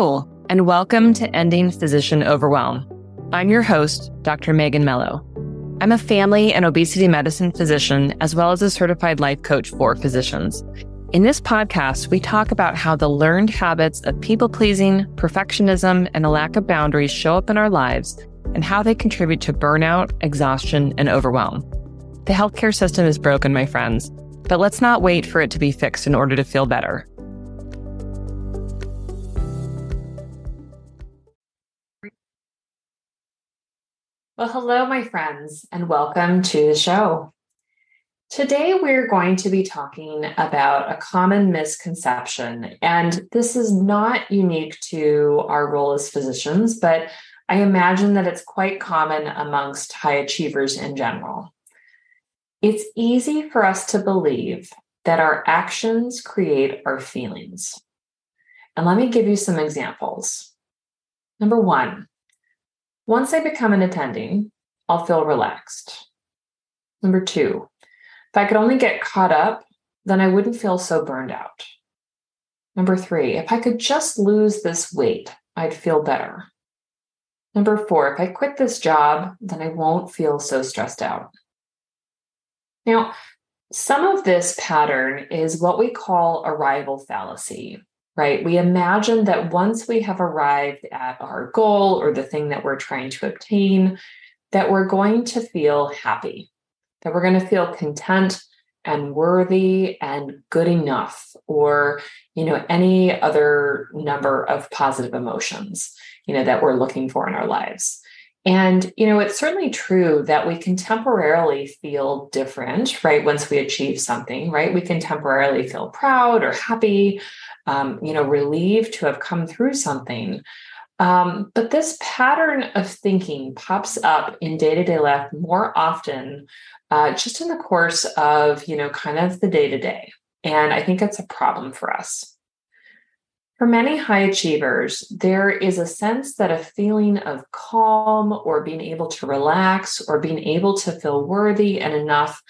Hello, and welcome to Ending Physician Overwhelm. I'm your host, Dr. Megan Melo. I'm a family and obesity medicine physician, as well as a certified life coach for physicians. In this podcast, we talk about how the learned habits of people pleasing, perfectionism, and a lack of boundaries show up in our lives and how they contribute to burnout, exhaustion, and overwhelm. The healthcare system is broken, my friends, but let's not wait for it to be fixed in order to feel better. Well, hello, my friends, and welcome to the show. Today, we're going to be talking about a common misconception. And this is not unique to our role as physicians, but I imagine that it's quite common amongst high achievers in general. It's easy for us to believe that our actions create our feelings. And let me give you some examples. Number one, once I become an attending, I'll feel relaxed. Number two, if I could only get caught up, then I wouldn't feel so burned out. Number three, if I could just lose this weight, I'd feel better. Number four, if I quit this job, then I won't feel so stressed out. Now, some of this pattern is what we call arrival fallacy, right? We imagine that once we have arrived at our goal or the thing that we're trying to obtain, that we're going to feel happy, that we're going to feel content and worthy and good enough or you know any other number of positive emotions you know that we're looking for in our lives and you know it's certainly true that we can temporarily feel different right once we achieve something right we can temporarily feel proud or happy um, you know, relieved to have come through something. Um, but this pattern of thinking pops up in day to day life more often, uh, just in the course of, you know, kind of the day to day. And I think it's a problem for us. For many high achievers, there is a sense that a feeling of calm or being able to relax or being able to feel worthy and enough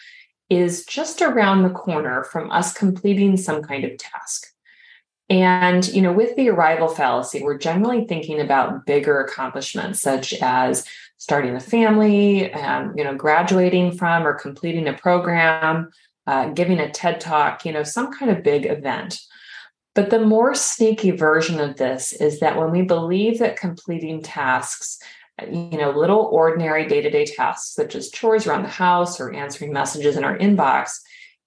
is just around the corner from us completing some kind of task. And, you know, with the arrival fallacy, we're generally thinking about bigger accomplishments such as starting a family, um, you know, graduating from or completing a program, uh, giving a TED talk, you know, some kind of big event. But the more sneaky version of this is that when we believe that completing tasks, you know, little ordinary day to day tasks such as chores around the house or answering messages in our inbox,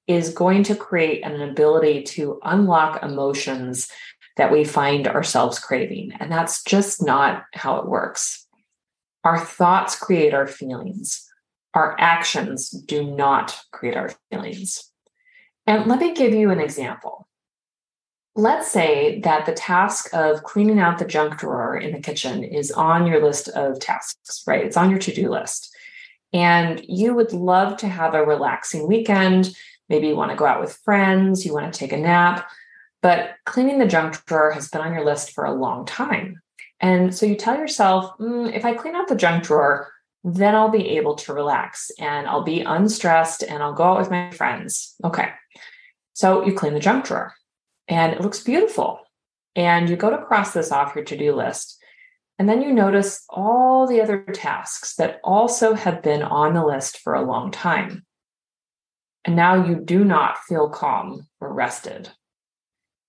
is going to create an ability to unlock emotions that we find ourselves craving. And that's just not how it works. Our thoughts create our feelings. Our actions do not create our feelings. And let me give you an example. Let's say that the task of cleaning out the junk drawer in the kitchen is on your list of tasks, right? It's on your to do list. And you would love to have a relaxing weekend Maybe you want to go out with friends, you want to take a nap, but cleaning the junk drawer has been on your list for a long time. And so you tell yourself, mm, if I clean out the junk drawer, then I'll be able to relax and I'll be unstressed and I'll go out with my friends. Okay. So you clean the junk drawer and it looks beautiful. And you go to cross this off your to do list. And then you notice all the other tasks that also have been on the list for a long time. And now you do not feel calm or rested.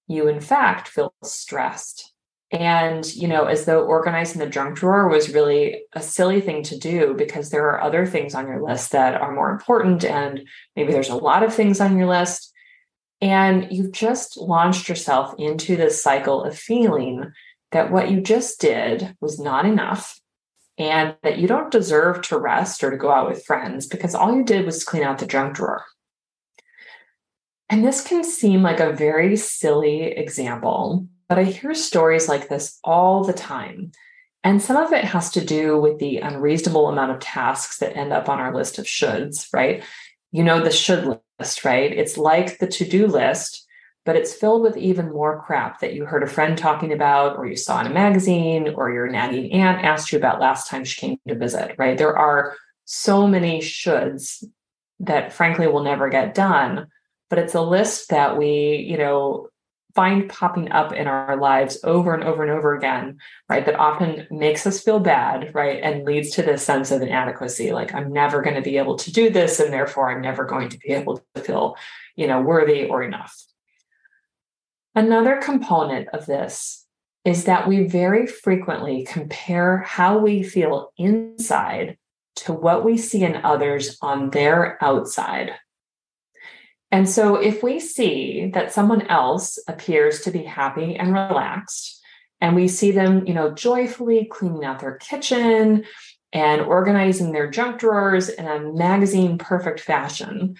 You, in fact, feel stressed. And, you know, as though organizing the junk drawer was really a silly thing to do because there are other things on your list that are more important. And maybe there's a lot of things on your list. And you've just launched yourself into this cycle of feeling that what you just did was not enough and that you don't deserve to rest or to go out with friends because all you did was clean out the junk drawer. And this can seem like a very silly example, but I hear stories like this all the time. And some of it has to do with the unreasonable amount of tasks that end up on our list of shoulds, right? You know, the should list, right? It's like the to do list, but it's filled with even more crap that you heard a friend talking about, or you saw in a magazine, or your nagging aunt asked you about last time she came to visit, right? There are so many shoulds that frankly will never get done but it's a list that we, you know, find popping up in our lives over and over and over again, right? That often makes us feel bad, right? And leads to this sense of inadequacy. Like, I'm never going to be able to do this, and therefore I'm never going to be able to feel, you know, worthy or enough. Another component of this is that we very frequently compare how we feel inside to what we see in others on their outside. And so if we see that someone else appears to be happy and relaxed, and we see them, you know, joyfully cleaning out their kitchen and organizing their junk drawers in a magazine perfect fashion,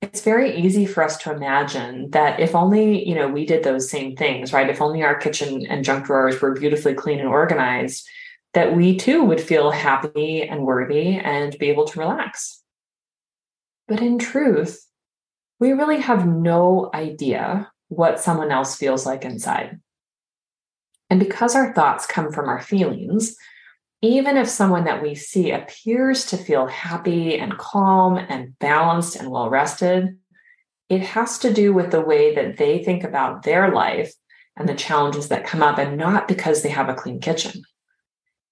it's very easy for us to imagine that if only, you know, we did those same things, right? If only our kitchen and junk drawers were beautifully clean and organized, that we too would feel happy and worthy and be able to relax. But in truth, we really have no idea what someone else feels like inside. And because our thoughts come from our feelings, even if someone that we see appears to feel happy and calm and balanced and well rested, it has to do with the way that they think about their life and the challenges that come up, and not because they have a clean kitchen.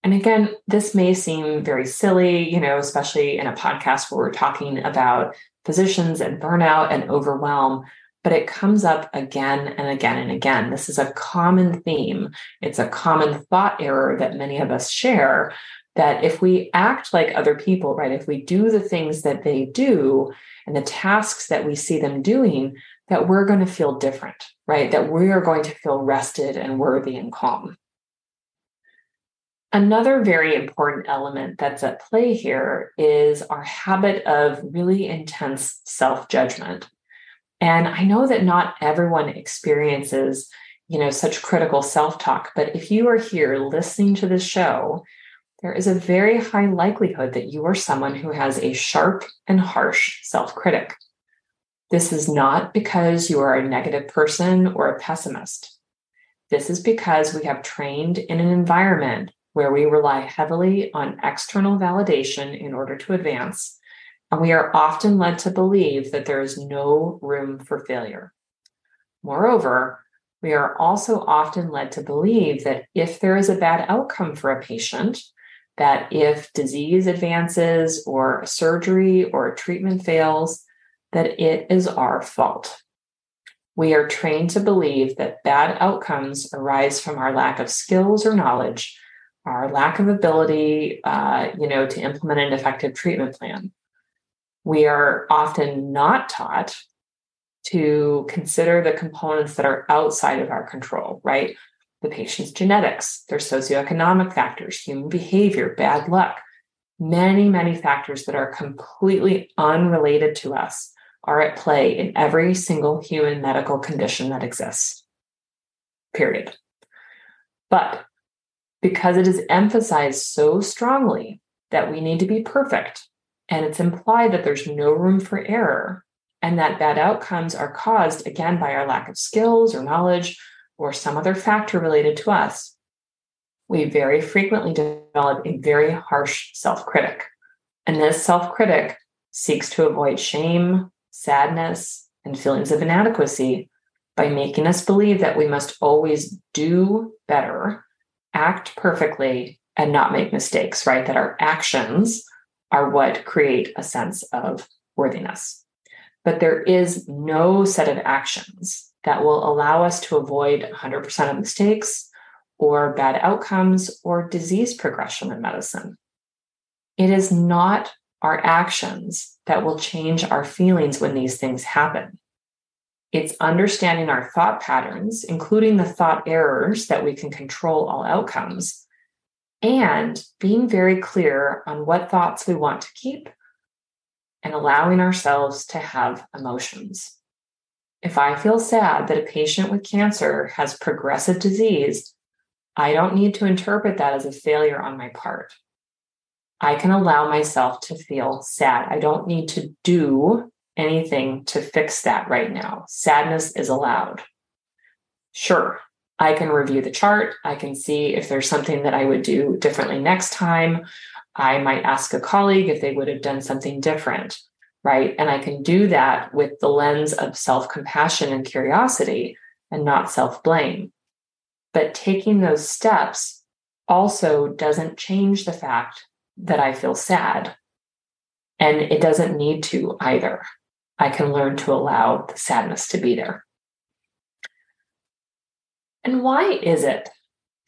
And again, this may seem very silly, you know, especially in a podcast where we're talking about physicians and burnout and overwhelm, but it comes up again and again and again. This is a common theme. It's a common thought error that many of us share that if we act like other people, right, if we do the things that they do and the tasks that we see them doing, that we're going to feel different, right? That we are going to feel rested and worthy and calm. Another very important element that's at play here is our habit of really intense self judgment. And I know that not everyone experiences, you know, such critical self talk, but if you are here listening to this show, there is a very high likelihood that you are someone who has a sharp and harsh self critic. This is not because you are a negative person or a pessimist. This is because we have trained in an environment where we rely heavily on external validation in order to advance, and we are often led to believe that there is no room for failure. Moreover, we are also often led to believe that if there is a bad outcome for a patient, that if disease advances or surgery or treatment fails, that it is our fault. We are trained to believe that bad outcomes arise from our lack of skills or knowledge our lack of ability, uh, you know, to implement an effective treatment plan. We are often not taught to consider the components that are outside of our control, right? The patient's genetics, their socioeconomic factors, human behavior, bad luck. Many, many factors that are completely unrelated to us are at play in every single human medical condition that exists. Period. But because it is emphasized so strongly that we need to be perfect. And it's implied that there's no room for error and that bad outcomes are caused again by our lack of skills or knowledge or some other factor related to us. We very frequently develop a very harsh self critic. And this self critic seeks to avoid shame, sadness, and feelings of inadequacy by making us believe that we must always do better act perfectly and not make mistakes, right? That our actions are what create a sense of worthiness. But there is no set of actions that will allow us to avoid 100% of mistakes or bad outcomes or disease progression in medicine. It is not our actions that will change our feelings when these things happen. It's understanding our thought patterns, including the thought errors that we can control all outcomes, and being very clear on what thoughts we want to keep and allowing ourselves to have emotions. If I feel sad that a patient with cancer has progressive disease, I don't need to interpret that as a failure on my part. I can allow myself to feel sad. I don't need to do anything to fix that right now. Sadness is allowed. Sure, I can review the chart. I can see if there's something that I would do differently next time. I might ask a colleague if they would have done something different, right? And I can do that with the lens of self compassion and curiosity and not self blame. But taking those steps also doesn't change the fact that I feel sad. And it doesn't need to either. I can learn to allow the sadness to be there. And why is it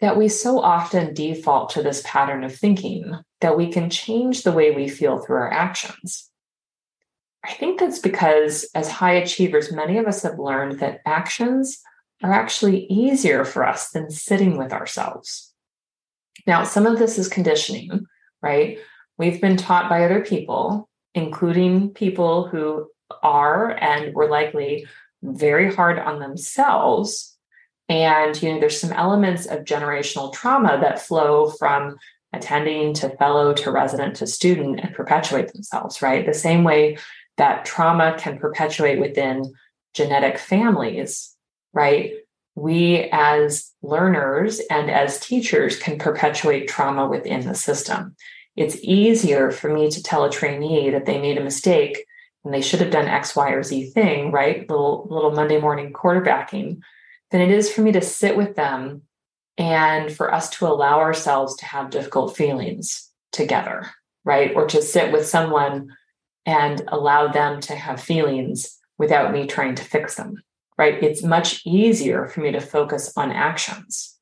that we so often default to this pattern of thinking that we can change the way we feel through our actions? I think that's because, as high achievers, many of us have learned that actions are actually easier for us than sitting with ourselves. Now, some of this is conditioning, right? We've been taught by other people, including people who are and were likely very hard on themselves. And, you know, there's some elements of generational trauma that flow from attending to fellow to resident to student and perpetuate themselves, right? The same way that trauma can perpetuate within genetic families, right? We as learners and as teachers can perpetuate trauma within the system. It's easier for me to tell a trainee that they made a mistake and they should have done X, Y, or Z thing, right? Little little Monday morning quarterbacking, than it is for me to sit with them and for us to allow ourselves to have difficult feelings together, right? Or to sit with someone and allow them to have feelings without me trying to fix them, right? It's much easier for me to focus on actions.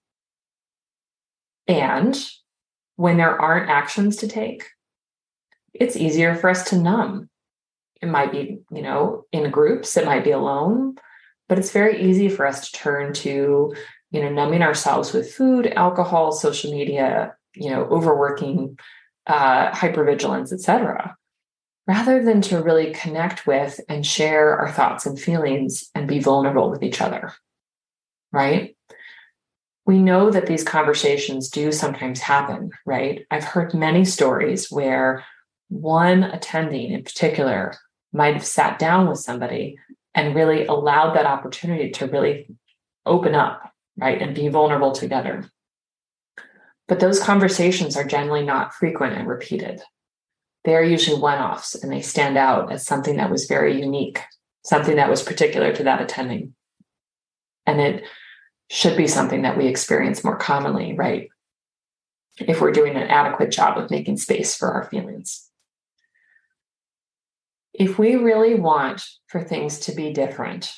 And when there aren't actions to take, it's easier for us to numb. It might be, you know, in groups, it might be alone, but it's very easy for us to turn to, you know, numbing ourselves with food, alcohol, social media, you know, overworking, uh, hypervigilance, etc rather than to really connect with and share our thoughts and feelings and be vulnerable with each other. Right? We know that these conversations do sometimes happen, right? I've heard many stories where one attending in particular might have sat down with somebody and really allowed that opportunity to really open up, right? And be vulnerable together. But those conversations are generally not frequent and repeated they're usually one offs and they stand out as something that was very unique, something that was particular to that attending. And it should be something that we experience more commonly, right? If we're doing an adequate job of making space for our feelings. If we really want for things to be different,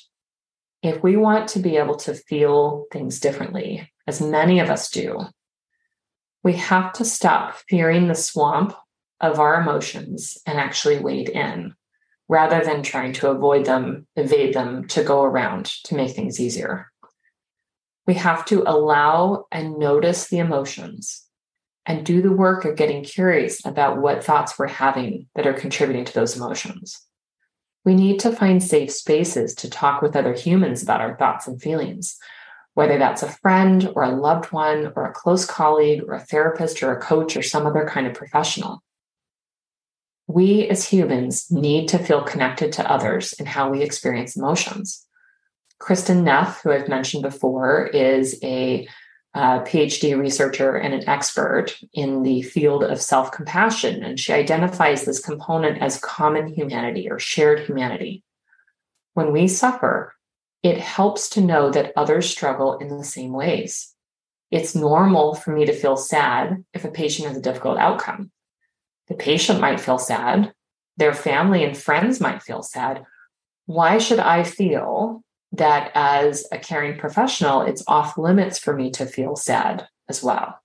if we want to be able to feel things differently, as many of us do, we have to stop fearing the swamp of our emotions and actually wade in rather than trying to avoid them, evade them, to go around to make things easier. We have to allow and notice the emotions and do the work of getting curious about what thoughts we're having that are contributing to those emotions. We need to find safe spaces to talk with other humans about our thoughts and feelings, whether that's a friend or a loved one or a close colleague or a therapist or a coach or some other kind of professional we as humans need to feel connected to others in how we experience emotions. Kristin Neff, who I've mentioned before, is a uh, PhD researcher and an expert in the field of self compassion. And she identifies this component as common humanity or shared humanity. When we suffer, it helps to know that others struggle in the same ways. It's normal for me to feel sad if a patient has a difficult outcome. The patient might feel sad. Their family and friends might feel sad. Why should I feel that as a caring professional, it's off limits for me to feel sad as well?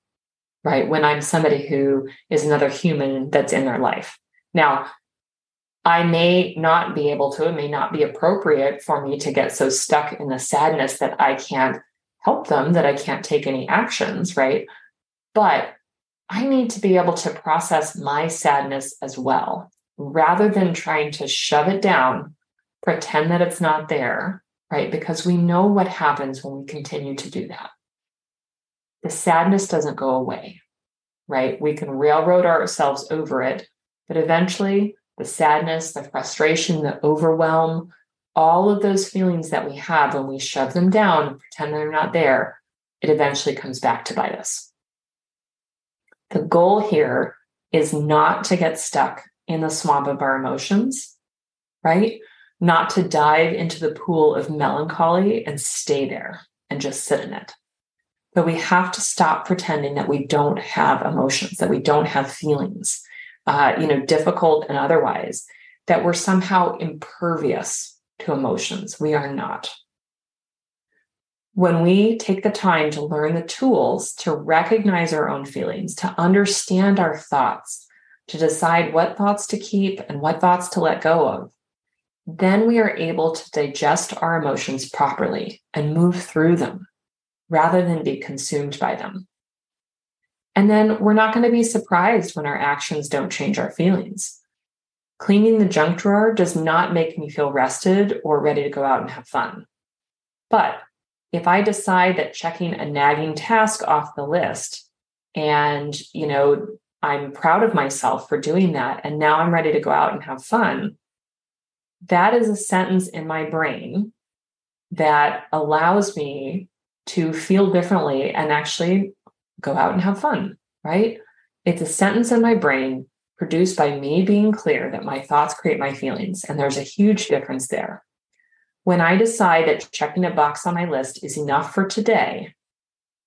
Right. When I'm somebody who is another human that's in their life. Now, I may not be able to, it may not be appropriate for me to get so stuck in the sadness that I can't help them, that I can't take any actions, right? But I need to be able to process my sadness as well, rather than trying to shove it down, pretend that it's not there, right? Because we know what happens when we continue to do that. The sadness doesn't go away, right? We can railroad ourselves over it, but eventually the sadness, the frustration, the overwhelm, all of those feelings that we have when we shove them down pretend they're not there, it eventually comes back to bite us. The goal here is not to get stuck in the swamp of our emotions, right? Not to dive into the pool of melancholy and stay there and just sit in it. But we have to stop pretending that we don't have emotions, that we don't have feelings, uh, you know, difficult and otherwise, that we're somehow impervious to emotions. We are not. When we take the time to learn the tools to recognize our own feelings, to understand our thoughts, to decide what thoughts to keep and what thoughts to let go of, then we are able to digest our emotions properly and move through them rather than be consumed by them. And then we're not going to be surprised when our actions don't change our feelings. Cleaning the junk drawer does not make me feel rested or ready to go out and have fun. But if I decide that checking a nagging task off the list and, you know, I'm proud of myself for doing that and now I'm ready to go out and have fun, that is a sentence in my brain that allows me to feel differently and actually go out and have fun, right? It's a sentence in my brain produced by me being clear that my thoughts create my feelings. And there's a huge difference there. When I decide that checking a box on my list is enough for today,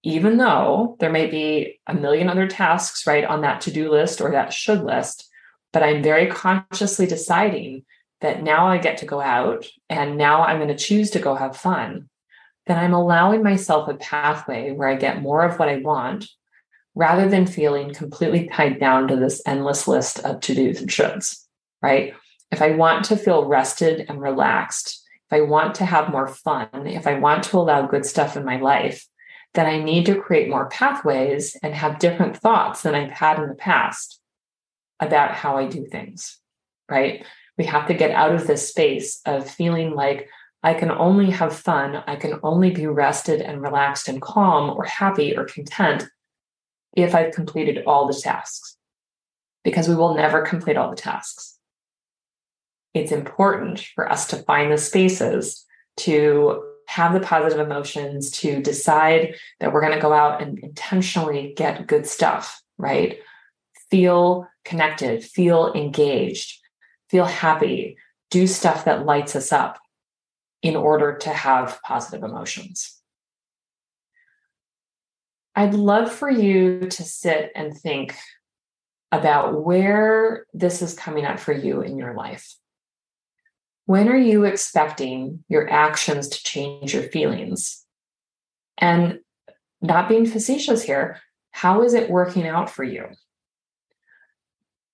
even though there may be a million other tasks right on that to-do list or that should list, but I'm very consciously deciding that now I get to go out and now I'm going to choose to go have fun, then I'm allowing myself a pathway where I get more of what I want rather than feeling completely tied down to this endless list of to dos and shoulds, right? If I want to feel rested and relaxed, if I want to have more fun, if I want to allow good stuff in my life, then I need to create more pathways and have different thoughts than I've had in the past about how I do things, right? We have to get out of this space of feeling like I can only have fun, I can only be rested and relaxed and calm or happy or content if I've completed all the tasks, because we will never complete all the tasks. It's important for us to find the spaces to have the positive emotions, to decide that we're going to go out and intentionally get good stuff, right? Feel connected, feel engaged, feel happy, do stuff that lights us up in order to have positive emotions. I'd love for you to sit and think about where this is coming up for you in your life. When are you expecting your actions to change your feelings? And not being facetious here, how is it working out for you?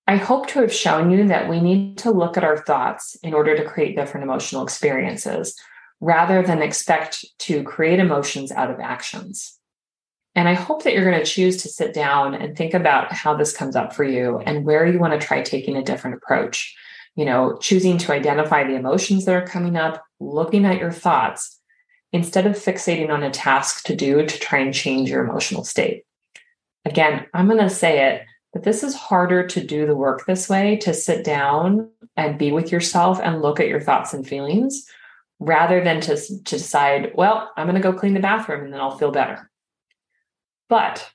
I hope to have shown you that we need to look at our thoughts in order to create different emotional experiences rather than expect to create emotions out of actions. And I hope that you're going to choose to sit down and think about how this comes up for you and where you want to try taking a different approach. You know, choosing to identify the emotions that are coming up, looking at your thoughts instead of fixating on a task to do to try and change your emotional state. Again, I'm going to say it but this is harder to do the work this way, to sit down and be with yourself and look at your thoughts and feelings rather than to, to decide, well, I'm going to go clean the bathroom and then I'll feel better. But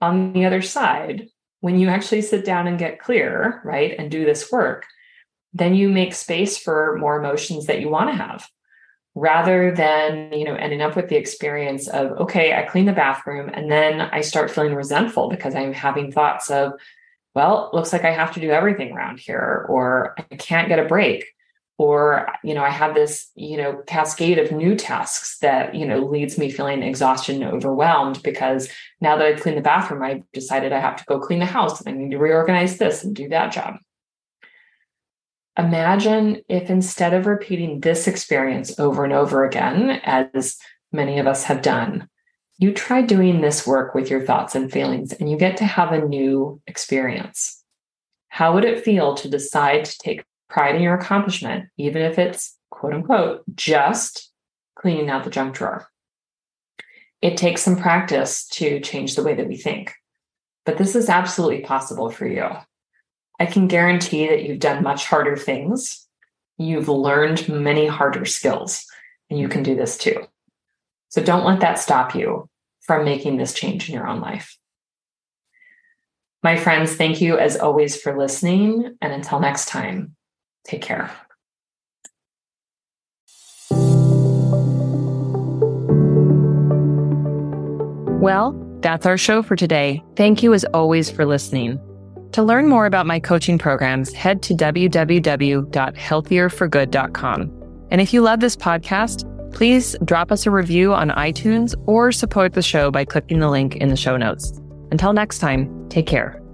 on the other side, when you actually sit down and get clear, right, and do this work, then you make space for more emotions that you want to have rather than you know ending up with the experience of okay i clean the bathroom and then i start feeling resentful because i'm having thoughts of well looks like i have to do everything around here or i can't get a break. Or you know i have this you know cascade of new tasks that you know leads me feeling exhausted and overwhelmed because now that i clean the bathroom i decided i have to go clean the house and i need to reorganize this and do that job Imagine if instead of repeating this experience over and over again, as many of us have done, you try doing this work with your thoughts and feelings and you get to have a new experience. How would it feel to decide to take pride in your accomplishment, even if it's quote unquote just cleaning out the junk drawer? It takes some practice to change the way that we think, but this is absolutely possible for you. I can guarantee that you've done much harder things. You've learned many harder skills, and you can do this too. So don't let that stop you from making this change in your own life. My friends, thank you as always for listening. And until next time, take care. Well, that's our show for today. Thank you as always for listening. To learn more about my coaching programs, head to www.healthierforgood.com. And if you love this podcast, please drop us a review on iTunes or support the show by clicking the link in the show notes. Until next time, take care.